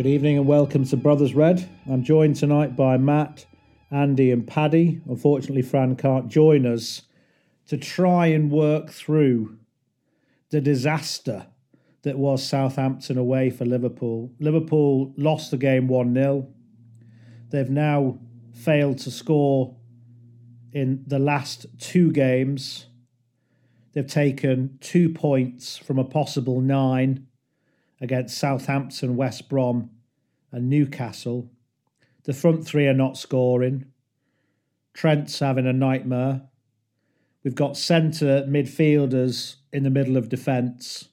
Good evening and welcome to Brothers Red. I'm joined tonight by Matt, Andy, and Paddy. Unfortunately, Fran can't join us to try and work through the disaster that was Southampton away for Liverpool. Liverpool lost the game 1 0. They've now failed to score in the last two games. They've taken two points from a possible nine against Southampton, West Brom, and Newcastle. The front three are not scoring. Trent's having a nightmare. We've got centre midfielders in the middle of defence.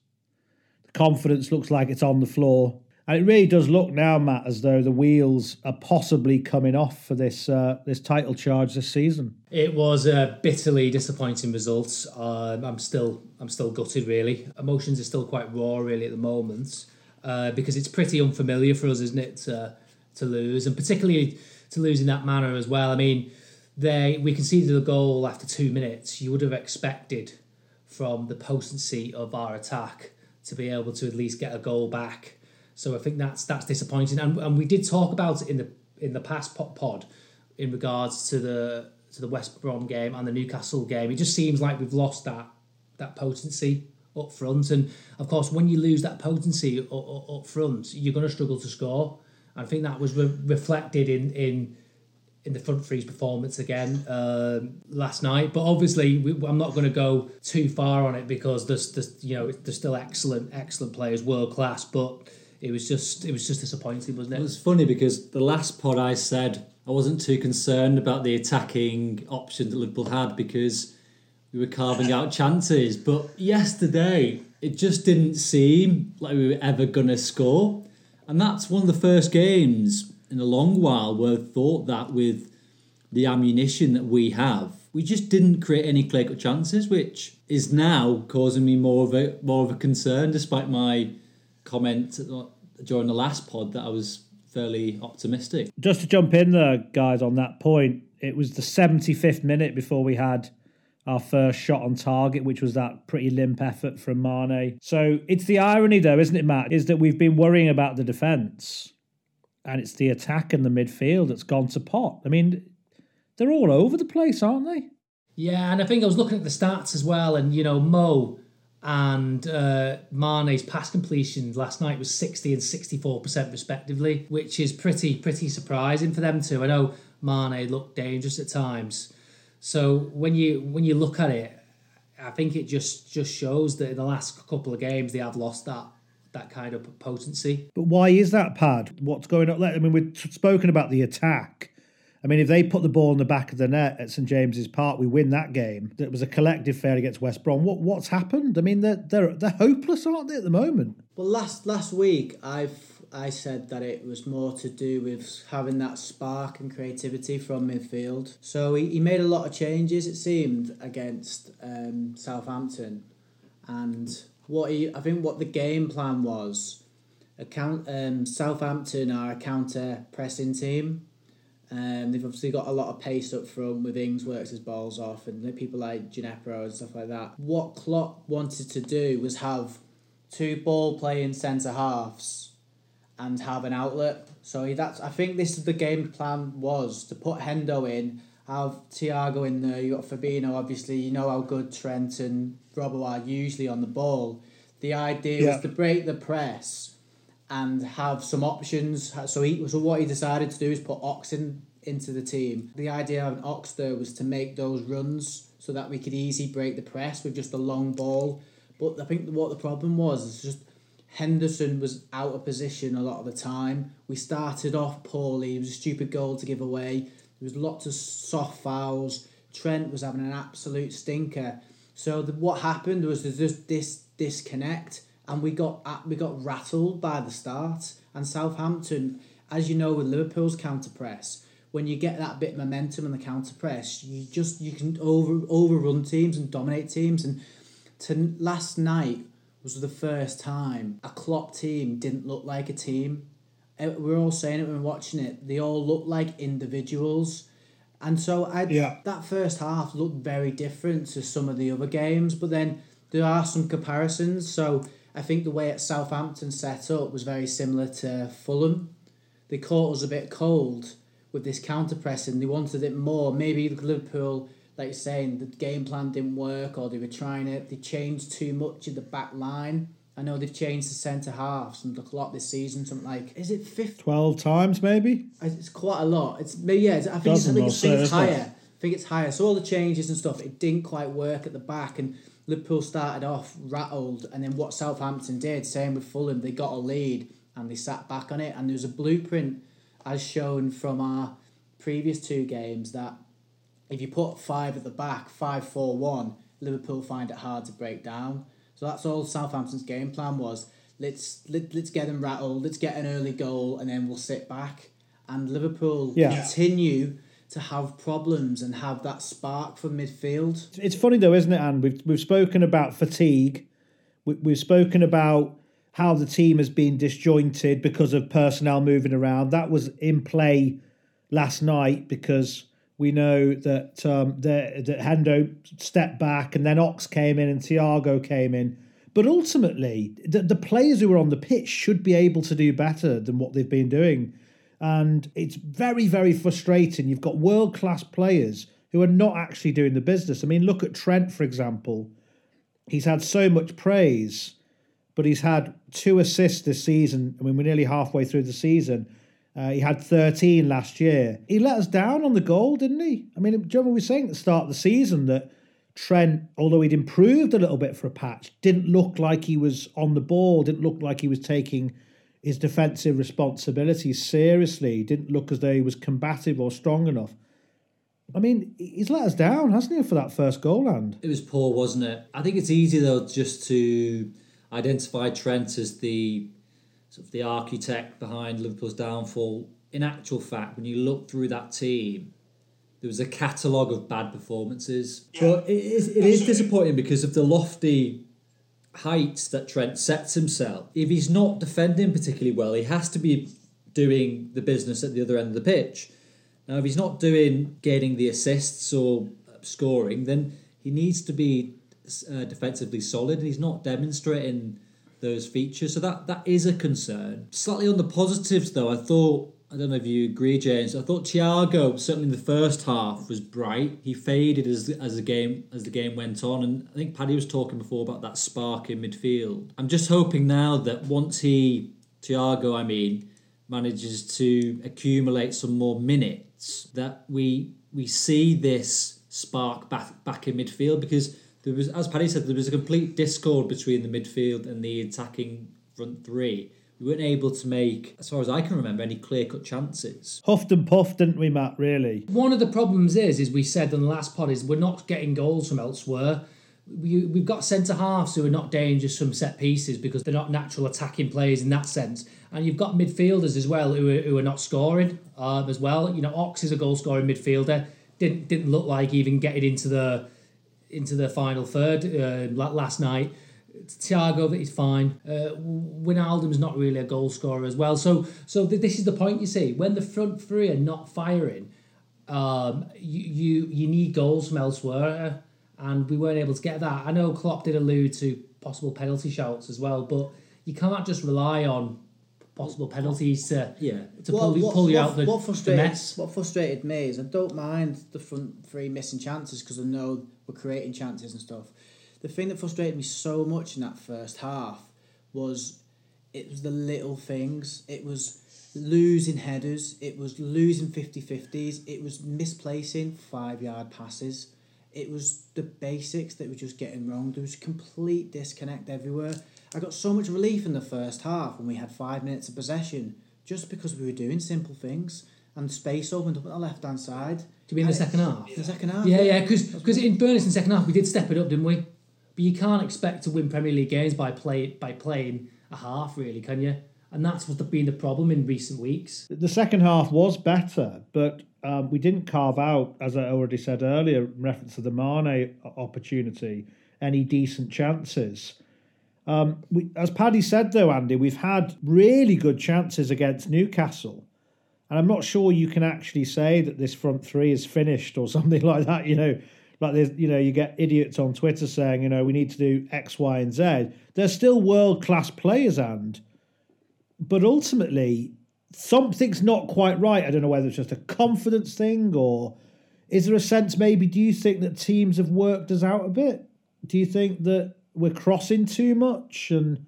The confidence looks like it's on the floor. And it really does look now, Matt, as though the wheels are possibly coming off for this uh, this title charge this season. It was a bitterly disappointing result. Um, I'm still I'm still gutted. Really, emotions are still quite raw really at the moment uh, because it's pretty unfamiliar for us, isn't it, to, to lose, and particularly to lose in that manner as well. I mean, they we conceded a goal after two minutes. You would have expected from the potency of our attack to be able to at least get a goal back so I think that's that's disappointing. And, and we did talk about it in the in the past pod in regards to the to the West Brom game and the Newcastle game. It just seems like we've lost that that potency up front. And of course, when you lose that potency up, up front, you're going to struggle to score. I think that was re- reflected in in in the front three's performance again um, last night. But obviously, we, I'm not going to go too far on it because there's, there's you know there's still excellent excellent players, world class, but it was just it was just disappointing, wasn't it? It was funny because the last pod I said I wasn't too concerned about the attacking option that Liverpool had because we were carving out chances. But yesterday it just didn't seem like we were ever gonna score. And that's one of the first games in a long while where I thought that with the ammunition that we have, we just didn't create any clear cut chances, which is now causing me more of a more of a concern, despite my comment during the last pod that I was fairly optimistic. Just to jump in there, guys, on that point, it was the 75th minute before we had our first shot on target, which was that pretty limp effort from Mane. So it's the irony, though, isn't it, Matt? Is that we've been worrying about the defence and it's the attack and the midfield that's gone to pot. I mean, they're all over the place, aren't they? Yeah, and I think I was looking at the stats as well, and you know, Mo and uh, Mane's pass completions last night was 60 and 64% respectively, which is pretty pretty surprising for them too. I know Mane looked dangerous at times. So when you when you look at it, I think it just just shows that in the last couple of games they have lost that that kind of potency. But why is that, Pad? What's going on? I mean, we've spoken about the attack I mean, if they put the ball in the back of the net at St James's Park, we win that game. It was a collective fair against West Brom. What what's happened? I mean, they're they're they're hopeless, aren't they, at the moment? Well, last last week I've I said that it was more to do with having that spark and creativity from midfield. So he, he made a lot of changes. It seemed against um, Southampton, and what he I think what the game plan was. Account um, Southampton are a counter pressing team um, they've obviously got a lot of pace up front with Ings works his balls off and people like Djenepo and stuff like that. What Klopp wanted to do was have two ball playing centre halves and have an outlet. So that's I think this is the game plan was to put Hendo in, have Thiago in there. You got Fabinho, obviously. You know how good Trent and Robbo are usually on the ball. The idea yeah. was to break the press and have some options. So he so what he decided to do is put Oxen into the team. The idea of an Ox there was to make those runs so that we could easily break the press with just a long ball. But I think what the problem was is just Henderson was out of position a lot of the time. We started off poorly. It was a stupid goal to give away. There was lots of soft fouls. Trent was having an absolute stinker. So the, what happened was there's just this disconnect and we got uh, we got rattled by the start. And Southampton, as you know, with Liverpool's counter press, when you get that bit of momentum and the counter press, you just you can over overrun teams and dominate teams. And to last night was the first time a Klopp team didn't look like a team. Uh, we are all saying it when watching it. They all look like individuals. And so I yeah. that first half looked very different to some of the other games, but then there are some comparisons. So I think the way at Southampton set up was very similar to Fulham. They caught us a bit cold with this counter pressing. They wanted it more. Maybe Liverpool, like you're saying, the game plan didn't work or they were trying it. They changed too much in the back line. I know they've changed the centre halves and a lot this season. Something like is it fifth? 12 times maybe? It's quite a lot. It's maybe yeah. I think it's, I think, it's, I think so, it's higher. I think it's higher. So all the changes and stuff, it didn't quite work at the back, and Liverpool started off rattled, and then what Southampton did, same with Fulham, they got a lead and they sat back on it, and there was a blueprint as shown from our previous two games that if you put five at the back, five four one, Liverpool find it hard to break down. So that's all Southampton's game plan was. Let's let, let's get them rattled. Let's get an early goal, and then we'll sit back. And Liverpool Yeah. continue to have problems and have that spark from midfield. It's funny though, isn't it, Anne? We've, we've spoken about fatigue. We, we've spoken about how the team has been disjointed because of personnel moving around. That was in play last night because we know that um, that that Hendo stepped back and then Ox came in and Thiago came in. But ultimately, the, the players who were on the pitch should be able to do better than what they've been doing. And it's very, very frustrating. You've got world class players who are not actually doing the business. I mean, look at Trent, for example. He's had so much praise, but he's had two assists this season. I mean, we're nearly halfway through the season. Uh, he had 13 last year. He let us down on the goal, didn't he? I mean, do you remember we were saying at the start of the season that Trent, although he'd improved a little bit for a patch, didn't look like he was on the ball, didn't look like he was taking his defensive responsibilities seriously, didn't look as though he was combative or strong enough. I mean, he's let us down, hasn't he, for that first goal, and It was poor, wasn't it? I think it's easy though just to identify Trent as the sort of the architect behind Liverpool's downfall. In actual fact, when you look through that team, there was a catalogue of bad performances. But it is, it is disappointing because of the lofty heights that Trent sets himself. If he's not defending particularly well, he has to be doing the business at the other end of the pitch. Now, if he's not doing getting the assists or scoring, then he needs to be uh, defensively solid, and he's not demonstrating those features. So that that is a concern. Slightly on the positives, though, I thought. I don't know if you agree, James. I thought Thiago certainly in the first half was bright. He faded as as the game as the game went on, and I think Paddy was talking before about that spark in midfield. I'm just hoping now that once he Thiago, I mean, manages to accumulate some more minutes, that we we see this spark back back in midfield because there was, as Paddy said, there was a complete discord between the midfield and the attacking front three. We weren't able to make, as far as I can remember, any clear cut chances. huffed and puffed, didn't we, Matt? Really? One of the problems is, is we said in the last pod, is we're not getting goals from elsewhere. We, we've got centre halves who are not dangerous from set pieces because they're not natural attacking players in that sense. And you've got midfielders as well who are, who are not scoring um, as well. You know, Ox is a goal scoring midfielder. Didn't didn't look like even getting into the into the final third uh, last night. Thiago, he's fine. Uh, Wijnaldum's not really a goal scorer as well. So, so th- this is the point you see. When the front three are not firing, um, you, you you need goals from elsewhere, and we weren't able to get that. I know Klopp did allude to possible penalty shouts as well, but you can't just rely on possible penalties to Yeah. to pull, you pull you out the, what the mess. What frustrated me is I don't mind the front three missing chances because I know we're creating chances and stuff. The thing that frustrated me so much in that first half was it was the little things. It was losing headers. It was losing 50-50s. It was misplacing five-yard passes. It was the basics that were just getting wrong. There was complete disconnect everywhere. I got so much relief in the first half when we had five minutes of possession just because we were doing simple things and space opened up on the left hand side. To be in the And it- second half? The second half. Yeah, yeah, because in fairness, in the second half we did step it up, didn't we? But you can't expect to win Premier League games by play by playing a half, really, can you? And that's what's been the problem in recent weeks. The second half was better, but um, we didn't carve out, as I already said earlier, in reference to the Mane opportunity, any decent chances. Um, we, as Paddy said, though, Andy, we've had really good chances against Newcastle. And I'm not sure you can actually say that this front three is finished or something like that. You know, like there's you know you get idiots on Twitter saying you know we need to do X, Y, and Z. They're still world class players, and but ultimately something's not quite right. I don't know whether it's just a confidence thing or is there a sense maybe do you think that teams have worked us out a bit? Do you think that we're crossing too much and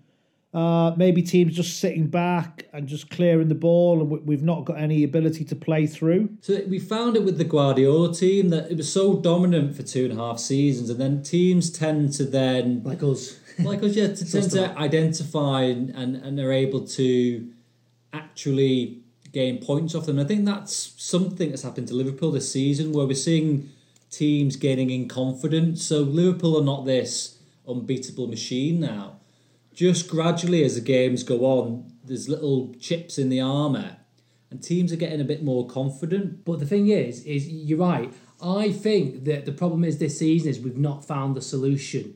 uh, maybe teams just sitting back and just clearing the ball, and we've not got any ability to play through. So we found it with the Guardiola team that it was so dominant for two and a half seasons, and then teams tend to then like us, like us, yeah, to tend to identify and, and and are able to actually gain points off them. And I think that's something that's happened to Liverpool this season, where we're seeing teams gaining in confidence. So Liverpool are not this unbeatable machine now just gradually as the games go on, there's little chips in the armour, and teams are getting a bit more confident. But the thing is, is you're right. I think that the problem is this season is we've not found the solution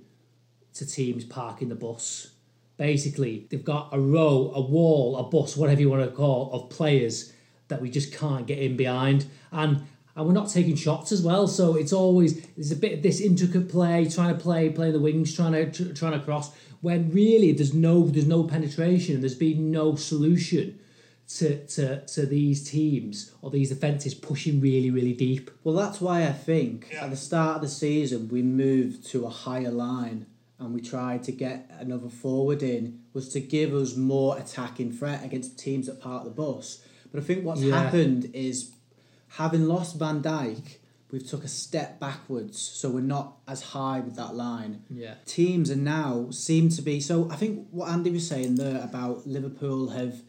to teams parking the bus. Basically, they've got a row, a wall, a bus, whatever you want to call, of players that we just can't get in behind. And and we're not taking shots as well. So it's always there's a bit of this intricate play, trying to play, playing the wings, trying to trying to cross. When really there's no there's no penetration, and there's been no solution to to to these teams or these defences pushing really really deep. Well, that's why I think yeah. at the start of the season we moved to a higher line and we tried to get another forward in was to give us more attacking threat against teams that park the bus. But I think what's yeah. happened is having lost Van Dijk, we've took a step backwards, so we're not as high with that line. Yeah. Teams are now seem to be so. I think what Andy was saying there about Liverpool have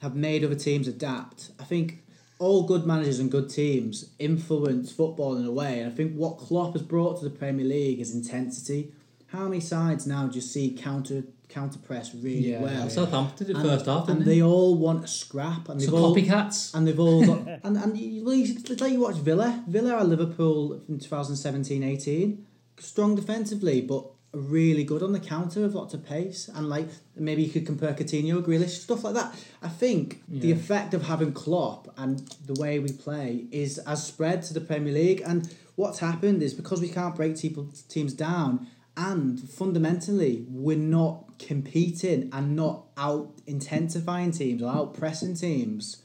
have made other teams adapt. I think all good managers and good teams influence football in a way, and I think what Klopp has brought to the Premier League is intensity. How many sides now just see counter counter press really yeah. well. Southampton did and, first half, and they? they? all want a scrap, and they've all copycats, and they've all got and and you, it's like you watch Villa, Villa are Liverpool in 2017-18, strong defensively, but really good on the counter with lots of pace, and like maybe you could compare Coutinho, Grealish, stuff like that. I think yeah. the effect of having Klopp and the way we play is has spread to the Premier League, and what's happened is because we can't break teams down and fundamentally we're not competing and not out intensifying teams or out pressing teams,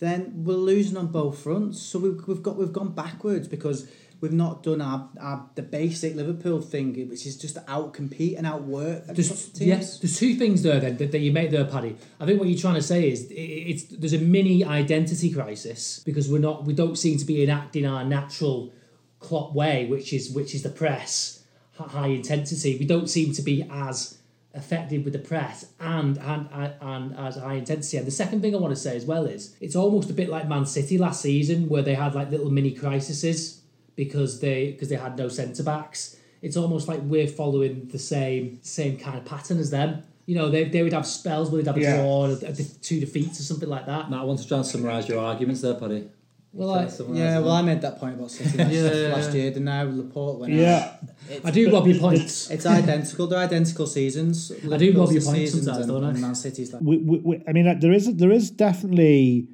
then we're losing on both fronts. So we've, we've got we've gone backwards because we've not done our, our the basic Liverpool thing, which is just out compete and outwork. There's, yes, there's two things there then that, that you make there, Paddy. I think what you're trying to say is it, it's there's a mini identity crisis because we're not we don't seem to be enacting our natural Klopp way, which is which is the press high intensity. We don't seem to be as effective with the press and and and as high intensity. And the second thing I want to say as well is it's almost a bit like Man City last season where they had like little mini crises because they because they had no centre backs. It's almost like we're following the same same kind of pattern as them. You know, they, they would have spells where they'd have a yeah. draw, a, a, two defeats or something like that. Matt, I want to try and summarise your arguments there, Paddy. Well, I, yeah, well, I made that point about City last, yeah, last year, and now Laporte went yeah. I do rob your points. It's identical. They're identical seasons. I do rob your points sometimes, don't I? Man City's like. We, we, we, I mean, there is there is definitely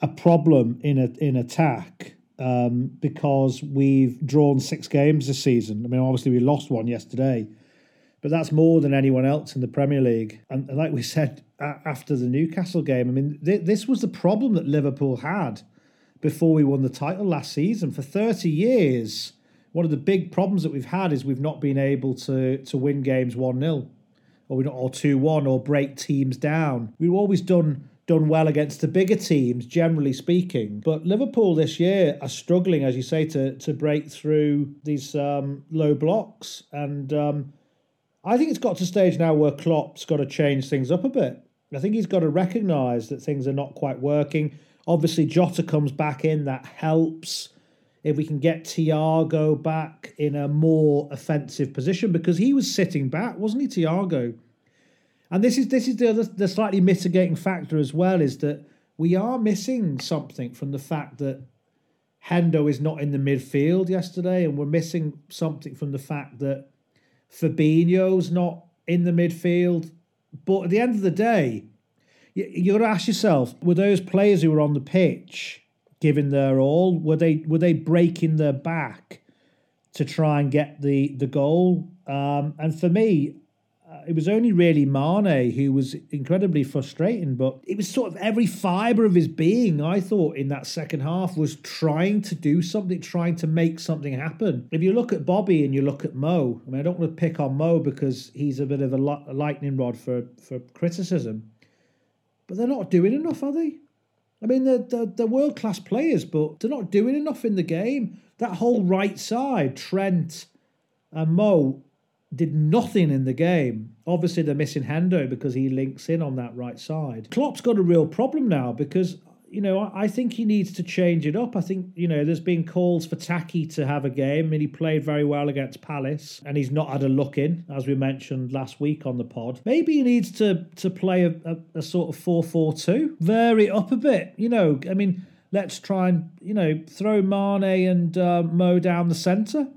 a problem in a, in attack um, because we've drawn six games this season. I mean, obviously we lost one yesterday, but that's more than anyone else in the Premier League. And, and like we said after the Newcastle game, I mean, th- this was the problem that Liverpool had before we won the title last season. For 30 years, one of the big problems that we've had is we've not been able to, to win games 1 0 or, or 2 1 or break teams down. We've always done done well against the bigger teams, generally speaking. But Liverpool this year are struggling, as you say, to to break through these um, low blocks. And um, I think it's got to stage now where Klopp's got to change things up a bit. I think he's got to recognise that things are not quite working. Obviously, Jota comes back in, that helps. If we can get Thiago back in a more offensive position, because he was sitting back, wasn't he, Thiago? And this is this is the other, the slightly mitigating factor as well is that we are missing something from the fact that Hendo is not in the midfield yesterday, and we're missing something from the fact that Fabinho's not in the midfield. But at the end of the day, you, got to ask yourself: Were those players who were on the pitch giving their all? Were they were they breaking their back to try and get the the goal. Um, and for me, uh, it was only really Mane who was incredibly frustrating, but it was sort of every fibre of his being, I thought, in that second half was trying to do something, trying to make something happen. If you look at Bobby and you look at Mo, I mean, I don't want to pick on Mo because he's a bit of a lightning rod for, for criticism, but they're not doing enough, are they? I mean, they're, they're, they're world class players, but they're not doing enough in the game. That whole right side, Trent and Mo, did nothing in the game. Obviously, they're missing Hendo because he links in on that right side. Klopp's got a real problem now because you know, I think he needs to change it up. I think, you know, there's been calls for Taki to have a game, and he played very well against Palace, and he's not had a look in, as we mentioned last week on the pod. Maybe he needs to to play a, a, a sort of 4 4 2, vary it up a bit. You know, I mean, let's try and, you know, throw Mane and uh, Mo down the centre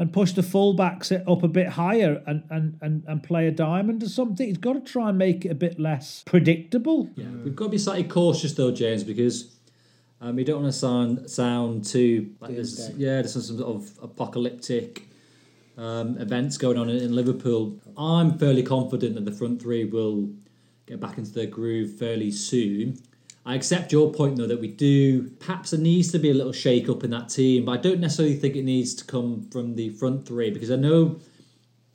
and push the fullbacks up a bit higher and, and, and, and play a diamond or something. He's got to try and make it a bit less predictable. Yeah, we've got to be slightly cautious though, James, because um, we don't want to sound sound too like there's yeah there's some sort of apocalyptic um, events going on in, in Liverpool. I'm fairly confident that the front three will get back into their groove fairly soon. I accept your point though that we do perhaps there needs to be a little shake up in that team, but I don't necessarily think it needs to come from the front three because I know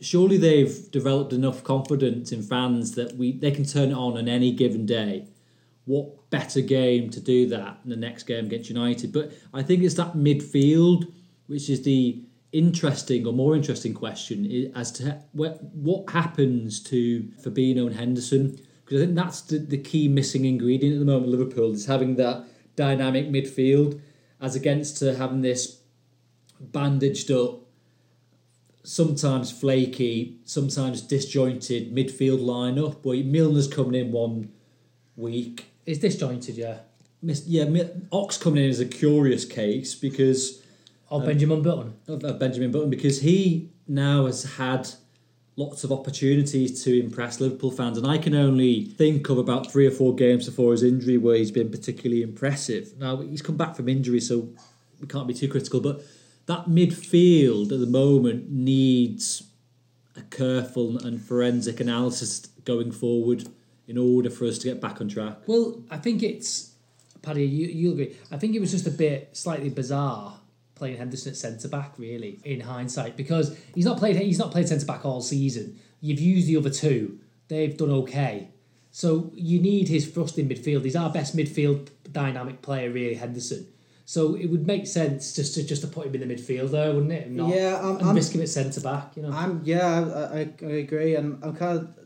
surely they've developed enough confidence in fans that we they can turn it on on any given day. What better game to do that in the next game against United? But I think it's that midfield which is the interesting or more interesting question as to what, what happens to Fabinho and Henderson because I think that's the, the key missing ingredient at the moment. Liverpool is having that dynamic midfield as against to having this bandaged up, sometimes flaky, sometimes disjointed midfield lineup. Where Milner's coming in one week. It's disjointed, yeah. Miss yeah, Ox coming in is a curious case because of um, Benjamin Button. Of, of Benjamin Button because he now has had lots of opportunities to impress Liverpool fans, and I can only think of about three or four games before his injury where he's been particularly impressive. Now he's come back from injury, so we can't be too critical, but that midfield at the moment needs a careful and forensic analysis going forward in order for us to get back on track. Well, I think it's Paddy. You you agree? I think it was just a bit slightly bizarre playing Henderson at centre back really in hindsight because he's not played he's not played centre back all season. You've used the other two; they've done okay. So you need his thrust in midfield. He's our best midfield dynamic player, really, Henderson. So it would make sense just to just to put him in the midfield there, wouldn't it? Not, yeah, I'm, and I'm, risk him at centre back. You know. I'm yeah, I, I, I agree, and I'm kind of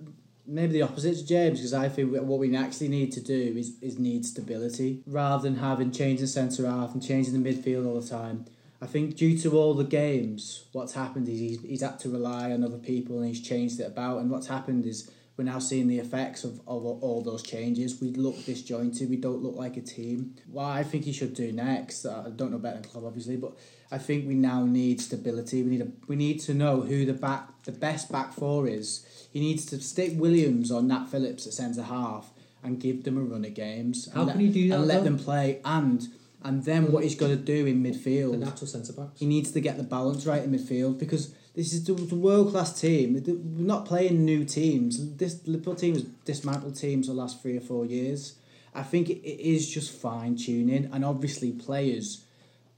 maybe the opposite to James because I think what we actually need to do is, is need stability rather than having changing centre half and changing the midfield all the time. I think due to all the games, what's happened is he's, he's had to rely on other people and he's changed it about. And what's happened is we're now seeing the effects of, of all those changes. We look disjointed. We don't look like a team. What I think he should do next, I don't know better than Klopp obviously, but I think we now need stability. We need a, we need to know who the back the best back four is. He needs to stick Williams or Nat Phillips at centre half and give them a run of games. How and can let, he do that? And let them play and and then what he's got to do in midfield. The natural centre backs. He needs to get the balance right in midfield because this is the, world class team. We're not playing new teams. This Liverpool team has dismantled teams the last three or four years. I think it, it is just fine tuning, and obviously players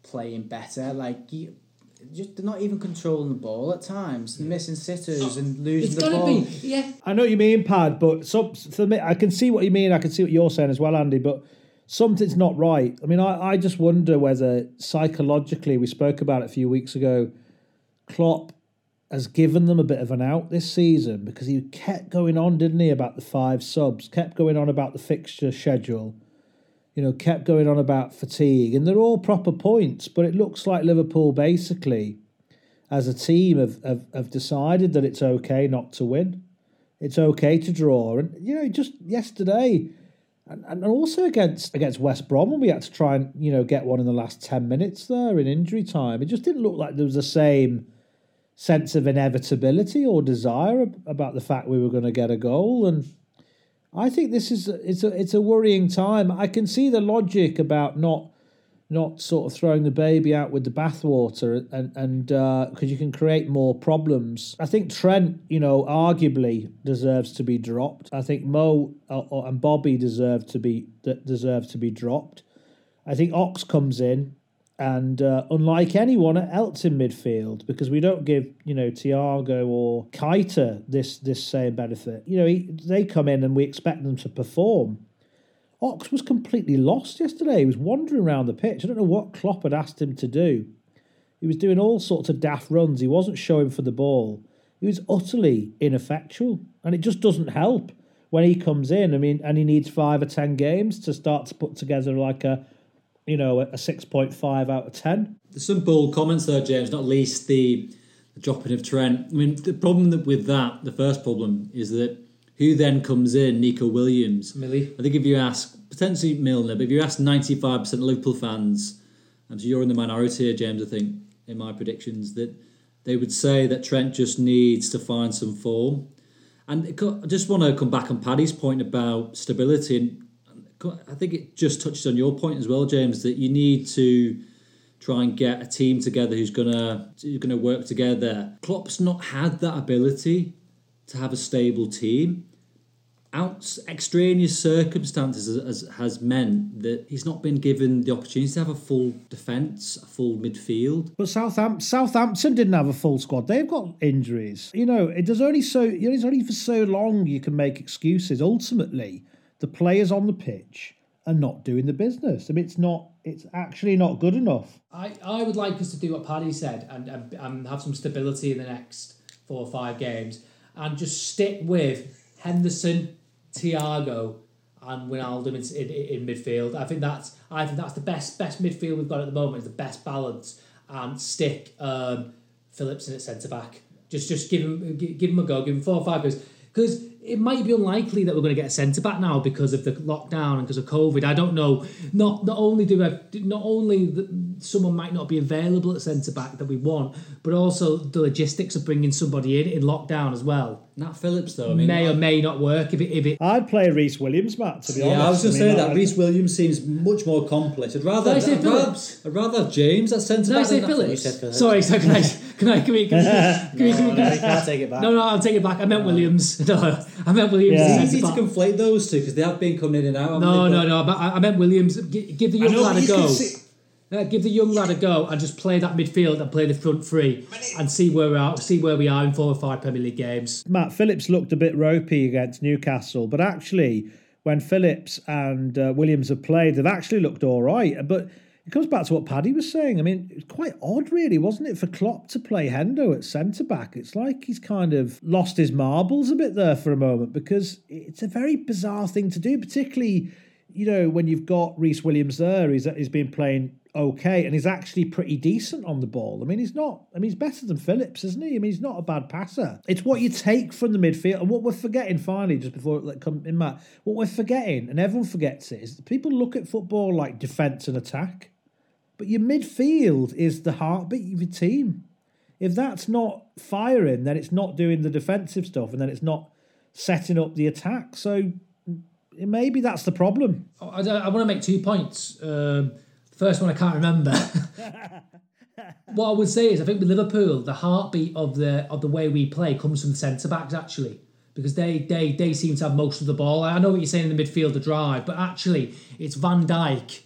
playing better. Like you, just they're not even controlling the ball at times, yeah. missing sitters and losing it's the ball. Be, yeah, I know what you mean, Pad. But some for me, I can see what you mean. I can see what you're saying as well, Andy. But something's not right. I mean, I, I just wonder whether psychologically, we spoke about it a few weeks ago, Klopp has given them a bit of an out this season because he kept going on, didn't he, about the five subs, kept going on about the fixture schedule, you know, kept going on about fatigue. And they're all proper points, but it looks like Liverpool basically, as a team, have, have, have decided that it's okay not to win. It's okay to draw. And, you know, just yesterday, and, and also against against West Brom when we had to try and you know get one in the last ten minutes there in injury time. It just didn't look like there was the same sense of inevitability or desire about the fact we were going to get a goal. And I think this is it's a it's a worrying time. I can see the logic about not not sort of throwing the baby out with the bathwater and and because uh, you can create more problems. I think Trent, you know, arguably deserves to be dropped. I think Mo uh, and Bobby deserve to be deserve to be dropped. I think Ox comes in and uh, unlike anyone else in midfield, because we don't give you know Thiago or Keita this this same benefit. You know, he, they come in and we expect them to perform Ox was completely lost yesterday. He was wandering around the pitch. I don't know what Klopp had asked him to do. He was doing all sorts of daft runs. He wasn't showing for the ball. He was utterly ineffectual, and it just doesn't help when he comes in. I mean, and he needs five or ten games to start to put together like a, you know, a six point five out of ten. There's some bold comments there, James. Not least the, the dropping of Trent. I mean, the problem with that, the first problem is that who then comes in? Neco Williams. Millie. I think if you ask, potentially Milner, but if you ask 95% of Liverpool fans, and so you're in the minority here, James, I think, in my predictions, that they would say that Trent just needs to find some form. And I just want to come back on Paddy's point about stability. And I think it just touches on your point as well, James, that you need to try and get a team together who's gonna who's gonna work together. Klopp's not had that ability to have a stable team out extraneous circumstances has, has meant that he's not been given the opportunity to have a full defence, a full midfield. But Southampton, Southampton didn't have a full squad. They've got injuries. You know, it does only so. You know, it's only for so long you can make excuses. Ultimately, the players on the pitch are not doing the business. I mean, it's not. It's actually not good enough. I, I would like us to do what Paddy said and, and, and have some stability in the next four or five games and just stick with Henderson, Thiago and Wijnaldum in, in, in midfield. I think that's I think that's the best best midfield we've got at the moment. Is the best balance and stick um, Phillips in at centre back. Just just give him give him a go. Give him four or five goes because it might be unlikely that we're going to get a centre back now because of the lockdown and because of COVID. I don't know. Not not only do I, not only the, someone might not be available at centre back that we want, but also the logistics of bringing somebody in in lockdown as well. Nat Phillips though, I mean, may or may not work if it. If it I'd play Rhys Williams, Matt. To be yeah, honest, I was going to I mean, say that Rhys Williams seems much more complex. I'd rather. I say I'd Rather, I'd rather have James at centre Did I back. say Phillips? Phillips. Sorry, so can I? Can I? Can we? Can we, can we, can we, No, you can't take it back. no, no, I'll take it back. I meant Williams. No, I meant Williams. Yeah. It's easy to conflate those two because they have been coming in and out. No, they? no, But- no. But I, I meant Williams. G- give the young lad a go. can Uh, give the young lad a go and just play that midfield and play the front three and see where we are. See where we are in four or five Premier League games. Nat Phillips looked a bit ropey against Newcastle, but actually, when Phillips and uh, Williams have played, they've actually looked all right. But it comes back to what Paddy was saying. I mean, it's quite odd, really, wasn't it, for Klopp to play Hendo at centre back? It's like he's kind of lost his marbles a bit there for a moment because it's a very bizarre thing to do, particularly. You know, when you've got Rhys Williams there, he's, he's been playing okay and he's actually pretty decent on the ball. I mean, he's not, I mean, he's better than Phillips, isn't he? I mean, he's not a bad passer. It's what you take from the midfield. And what we're forgetting finally, just before it come in, Matt, what we're forgetting, and everyone forgets it, is that people look at football like defence and attack. But your midfield is the heartbeat of your team. If that's not firing, then it's not doing the defensive stuff and then it's not setting up the attack. So maybe that's the problem. I, I want to make two points. Um, first one I can't remember. what I would say is I think with Liverpool, the heartbeat of the of the way we play comes from the centre backs actually. Because they, they they seem to have most of the ball. I know what you're saying in the midfield, the drive, but actually it's Van Dijk,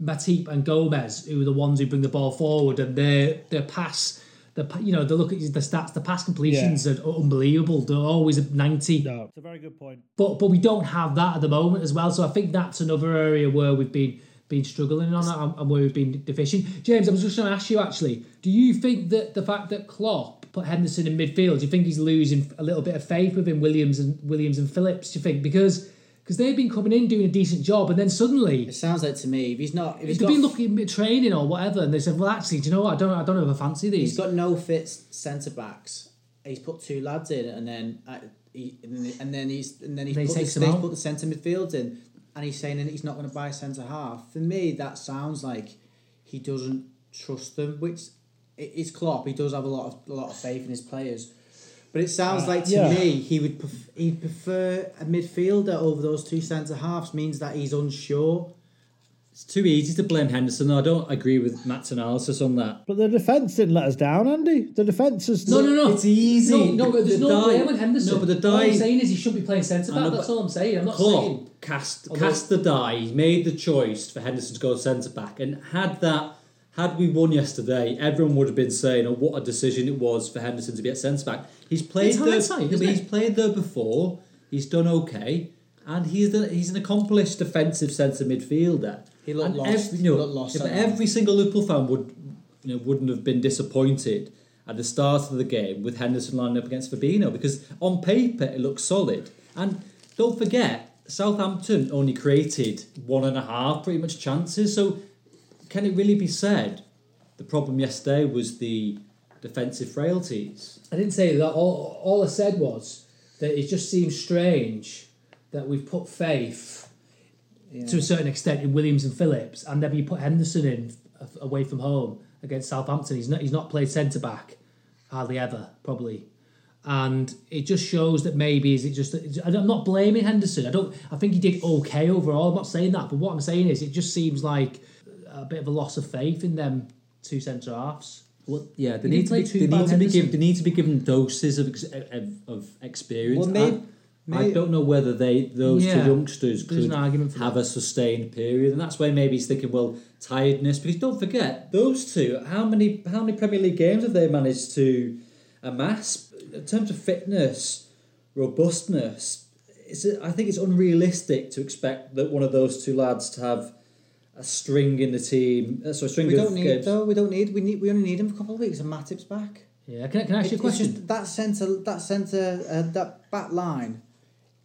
Matip, and Gomez who are the ones who bring the ball forward, and their their pass, the you know, the look at the stats, the pass completions are unbelievable. They're always at ninety. No, it's a very good point. But but we don't have that at the moment as well. So I think that's another area where we've been been struggling on that and where we've been deficient. James, I was just going to ask you actually, do you think that the fact that Klopp put Henderson in midfield, do you think he's losing a little bit of faith within Williams and Williams and Phillips? Do you think because because they've been coming in doing a decent job and then suddenly It sounds like to me if he's not if he's they've been looking at training or whatever and they said, well actually, do you know what? I don't I don't know if I fancy he's these. got no fit centre backs. He's put two lads in, and then uh, he, and then he's and then he's put, the, he's put the centre midfield in, and he's saying that he's not going to buy a centre half. For me, that sounds like he doesn't trust them. Which it's Klopp. He does have a lot of a lot of faith in his players. But it sounds uh, like to yeah. me he would pref- he'd prefer a midfielder over those two centre halves. Means that he's unsure. It's too easy to blame Henderson. I don't agree with Matt's analysis on that. But the defence didn't let us down, Andy. The defence is No, no, no. It's easy. No, no, but there's The no die- blame on Henderson. No, but the die. All I'm saying is he shouldn't be playing centre back. That's all I'm saying. I'm not saying. Klopp cast Although- cast the die. He made the choice for Henderson to go centre back, and had that had we won yesterday, everyone would have been saying, "Oh, what a decision it was for Henderson to be at centre back." He's played It's there. hindsight, yeah, it? he's played there before. He's done okay, and he's the, he's an accomplished defensive centre midfielder. He looked And lost. Every, you know, lost yeah, but every single Liverpool fan would you know wouldn't have been disappointed at the start of the game with Henderson lining up against Fabinho because on paper it looks solid. And don't forget, Southampton only created one and a half pretty much chances. So can it really be said the problem yesterday was the defensive frailties? I didn't say that. All, all I said was that it just seems strange that we've put faith to a certain extent in Williams and Phillips, and then you put Henderson in away from home against Southampton. He's not he's not played centre back hardly ever, probably. And it just shows that maybe is it just I'm not blaming Henderson. I don't. I think he did okay overall. I'm not saying that, but what I'm saying is it just seems like a bit of a loss of faith in them two centre halves. Well, yeah, they He need to be, they need to be given they need to be given doses of of, of experience. Well, may- I, I don't know whether they those Yeah, two youngsters could an have that. a sustained period, and that's why maybe he's thinking, well, tiredness. Because don't forget those two. How many how many Premier League games have they managed to amass in terms of fitness, robustness? It's, I think it's unrealistic to expect that one of those two lads to have a string in the team. Uh, so a string We don't need games. though. We don't need. We need. We only need him for a couple of weeks, and Matip's back. Yeah, can I, can I ask you a question? It's just that centre, that centre, uh, that back line.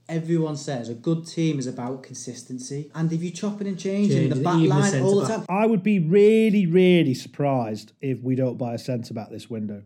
Everyone says a good team is about consistency, and if you're chopping and changing Changing, the back even the line all the centre-back. time, I would be really, really surprised if we don't buy a centre back this window.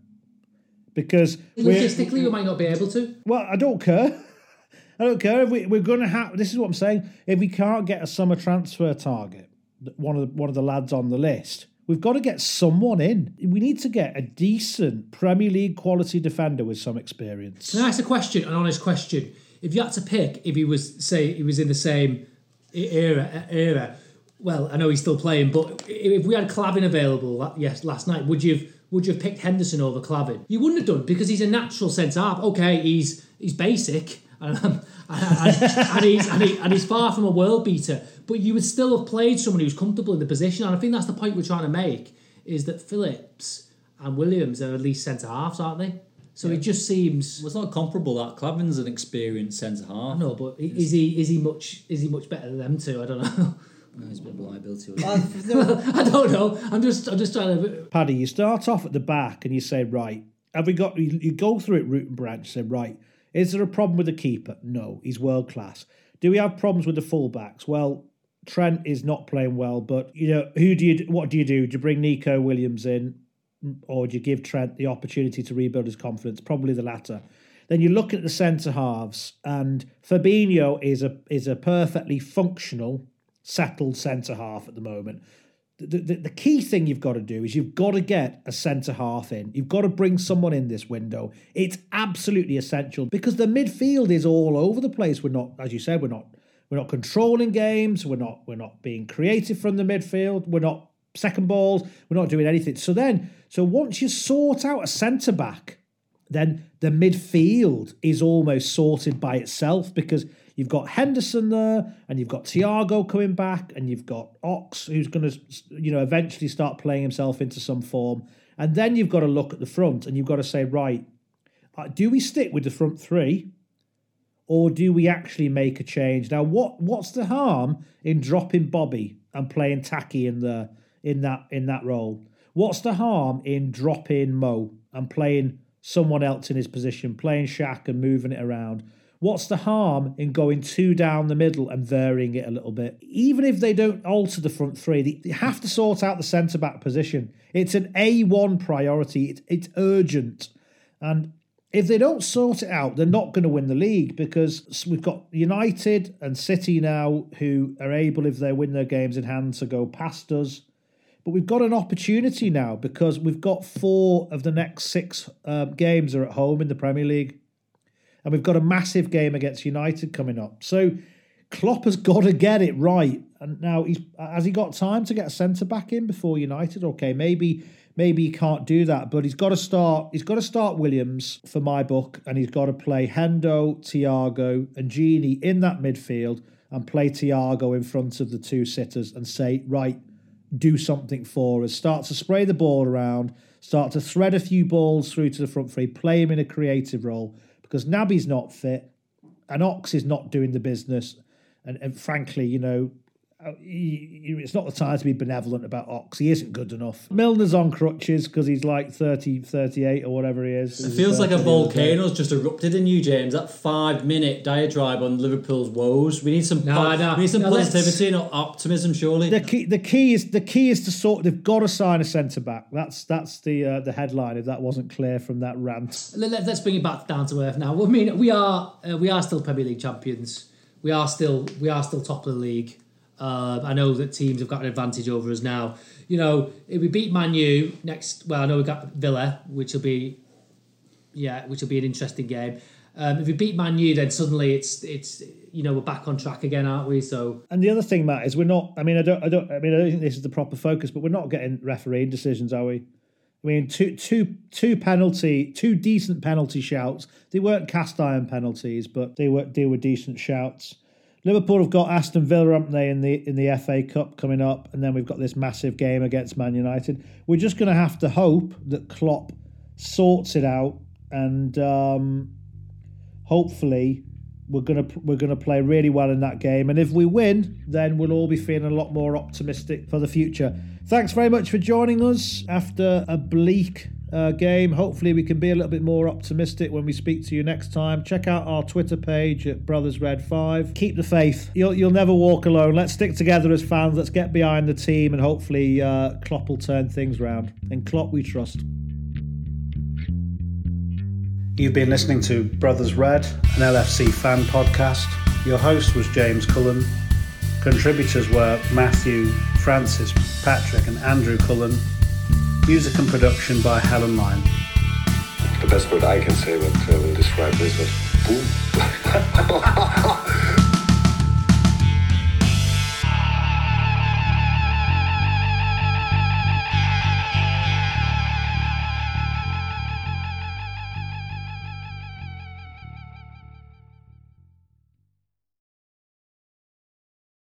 Because we're, Logistically, we might not be able to. well, I don't care. I don't care if we, we're going to have. This is what I'm saying. If we can't get a summer transfer target, one of the, one of the lads on the list, we've got to get someone in. We need to get a decent Premier League quality defender with some experience. Can I ask a question, an honest question? If you had to pick, if he was, say, he was in the same era, era, well, I know he's still playing, but if we had Klavan available, yes, last night, would you have, would you have picked Henderson over Klavan? You wouldn't have done because he's a natural centre half. Okay, he's he's basic, and, um, and, and he's and, he, and he's far from a world beater, but you would still have played someone who's comfortable in the position. And I think that's the point we're trying to make: is that Phillips and Williams are at least centre halves, aren't they? So it just seems. Well, it's not comparable. That Klavan's an experienced centre half. No, but i- is he is he much is he much better than them two? I don't know. No, he's a bit of a liability. Uh, no, I don't know. I'm just I'm just trying to. Paddy, you start off at the back and you say, right, have we got, you, you go through it root and branch, say, right, is there a problem with the keeper? No, he's world class. Do we have problems with the fullbacks? Well, Trent is not playing well, but you know, who do you, what do you do? Do you bring Neco Williams in or do you give Trent the opportunity to rebuild his confidence? Probably the latter. Then you look at the centre halves, and Fabinho is a is a perfectly functional, settled centre half at the moment the, the, the key thing you've got to do is you've got to get a centre half in. You've got to bring someone in this window. It's absolutely essential because the midfield is all over the place. We're not, as you said, we're not we're not controlling games. We're not we're not being creative from the midfield. We're not second balls. We're not doing anything. So then, so once you sort out a centre back, then the midfield is almost sorted by itself because you've got Henderson there and you've got Thiago coming back and you've got Ox who's going to you know eventually start playing himself into some form. And then you've got to look at the front and you've got to say right uh, do we stick with the front three or do we actually make a change? Now what what's the harm in dropping Bobby and playing Taki in the in that in that role what's the harm in dropping Mo and playing someone else in his position, playing Shaq and moving it around. What's the harm in going two down the middle and varying it a little bit? Even if they don't alter the front three, they, have to sort out the centre back position. It's an A1 priority, it's urgent. And if they don't sort it out, they're not going to win the league because we've got United and City now who are able, if they win their games in hand, to go past us. But we've got an opportunity now because we've got four of the next six um, games are at home in the Premier League. And we've got a massive game against United coming up. So Klopp has got to get it right. And now he's has he got time to get a centre back in before United? Okay, maybe maybe he can't do that, but he's got to start. He's got to start Williams for my book, and he's got to play Hendo, Thiago, and Gini in that midfield, and play Thiago in front of the two sitters, and say, right, do something for us. Start to spray the ball around. Start to thread a few balls through to the front three. Play him in a creative role because Naby's not fit, and Ox is not doing the business. And, and frankly, you know, it's not the time to be benevolent about Ox. He isn't good enough. Milner's on crutches because he's like 30, 38 or whatever he is. It feels like a volcano's just erupted in you, James. That five minute diatribe on Liverpool's woes. We need some, No, po- no, we need some no, let's- positivity and optimism, surely. The key, the key is the key is to sort. They've got to sign a centre back. That's that's the uh, the headline. If that wasn't clear from that rant, Let, let- let's bring it back down to earth now. I mean, we are uh, we are still Premier League champions. We are still we are still top of the league. Uh, I know that teams have got an advantage over us now. You know, if we beat Man U next, well, I know we've got Villa, which will be yeah, which will be an interesting game. Um, if we beat Man U, then suddenly it's it's you know we're back on track again, aren't we? So and the other thing, Matt, is we're not. I mean, I don't, I don't. I mean, I don't think this is the proper focus, but we're not getting refereeing decisions, are we? I mean, two, two, two penalty, two decent penalty shouts. They weren't cast iron penalties, but they were they were decent shouts. Liverpool have got Aston Villa, haven't they, in the in the FA Cup coming up, and then we've got this massive game against Man United. We're just going to have to hope that Klopp sorts it out, and um, hopefully we're gonna we're gonna play really well in that game. And if we win, then we'll all be feeling a lot more optimistic for the future. Thanks very much for joining us after a bleak uh, game. Hopefully, we can be a little bit more optimistic when we speak to you next time. Check out our Twitter page at Brothers Red Five. Keep the faith. You'll you'll never walk alone. Let's stick together as fans. Let's get behind the team, and hopefully, uh, Klopp will turn things round. In Klopp, we trust. You've been listening to Brothers Red, an LFC fan podcast. Your host was James Cullen. Contributors were Matthew, Francis, Patrick, and Andrew Cullen. Music and production by Helen Lyne. The best word I can say what uh, will describe this was boom.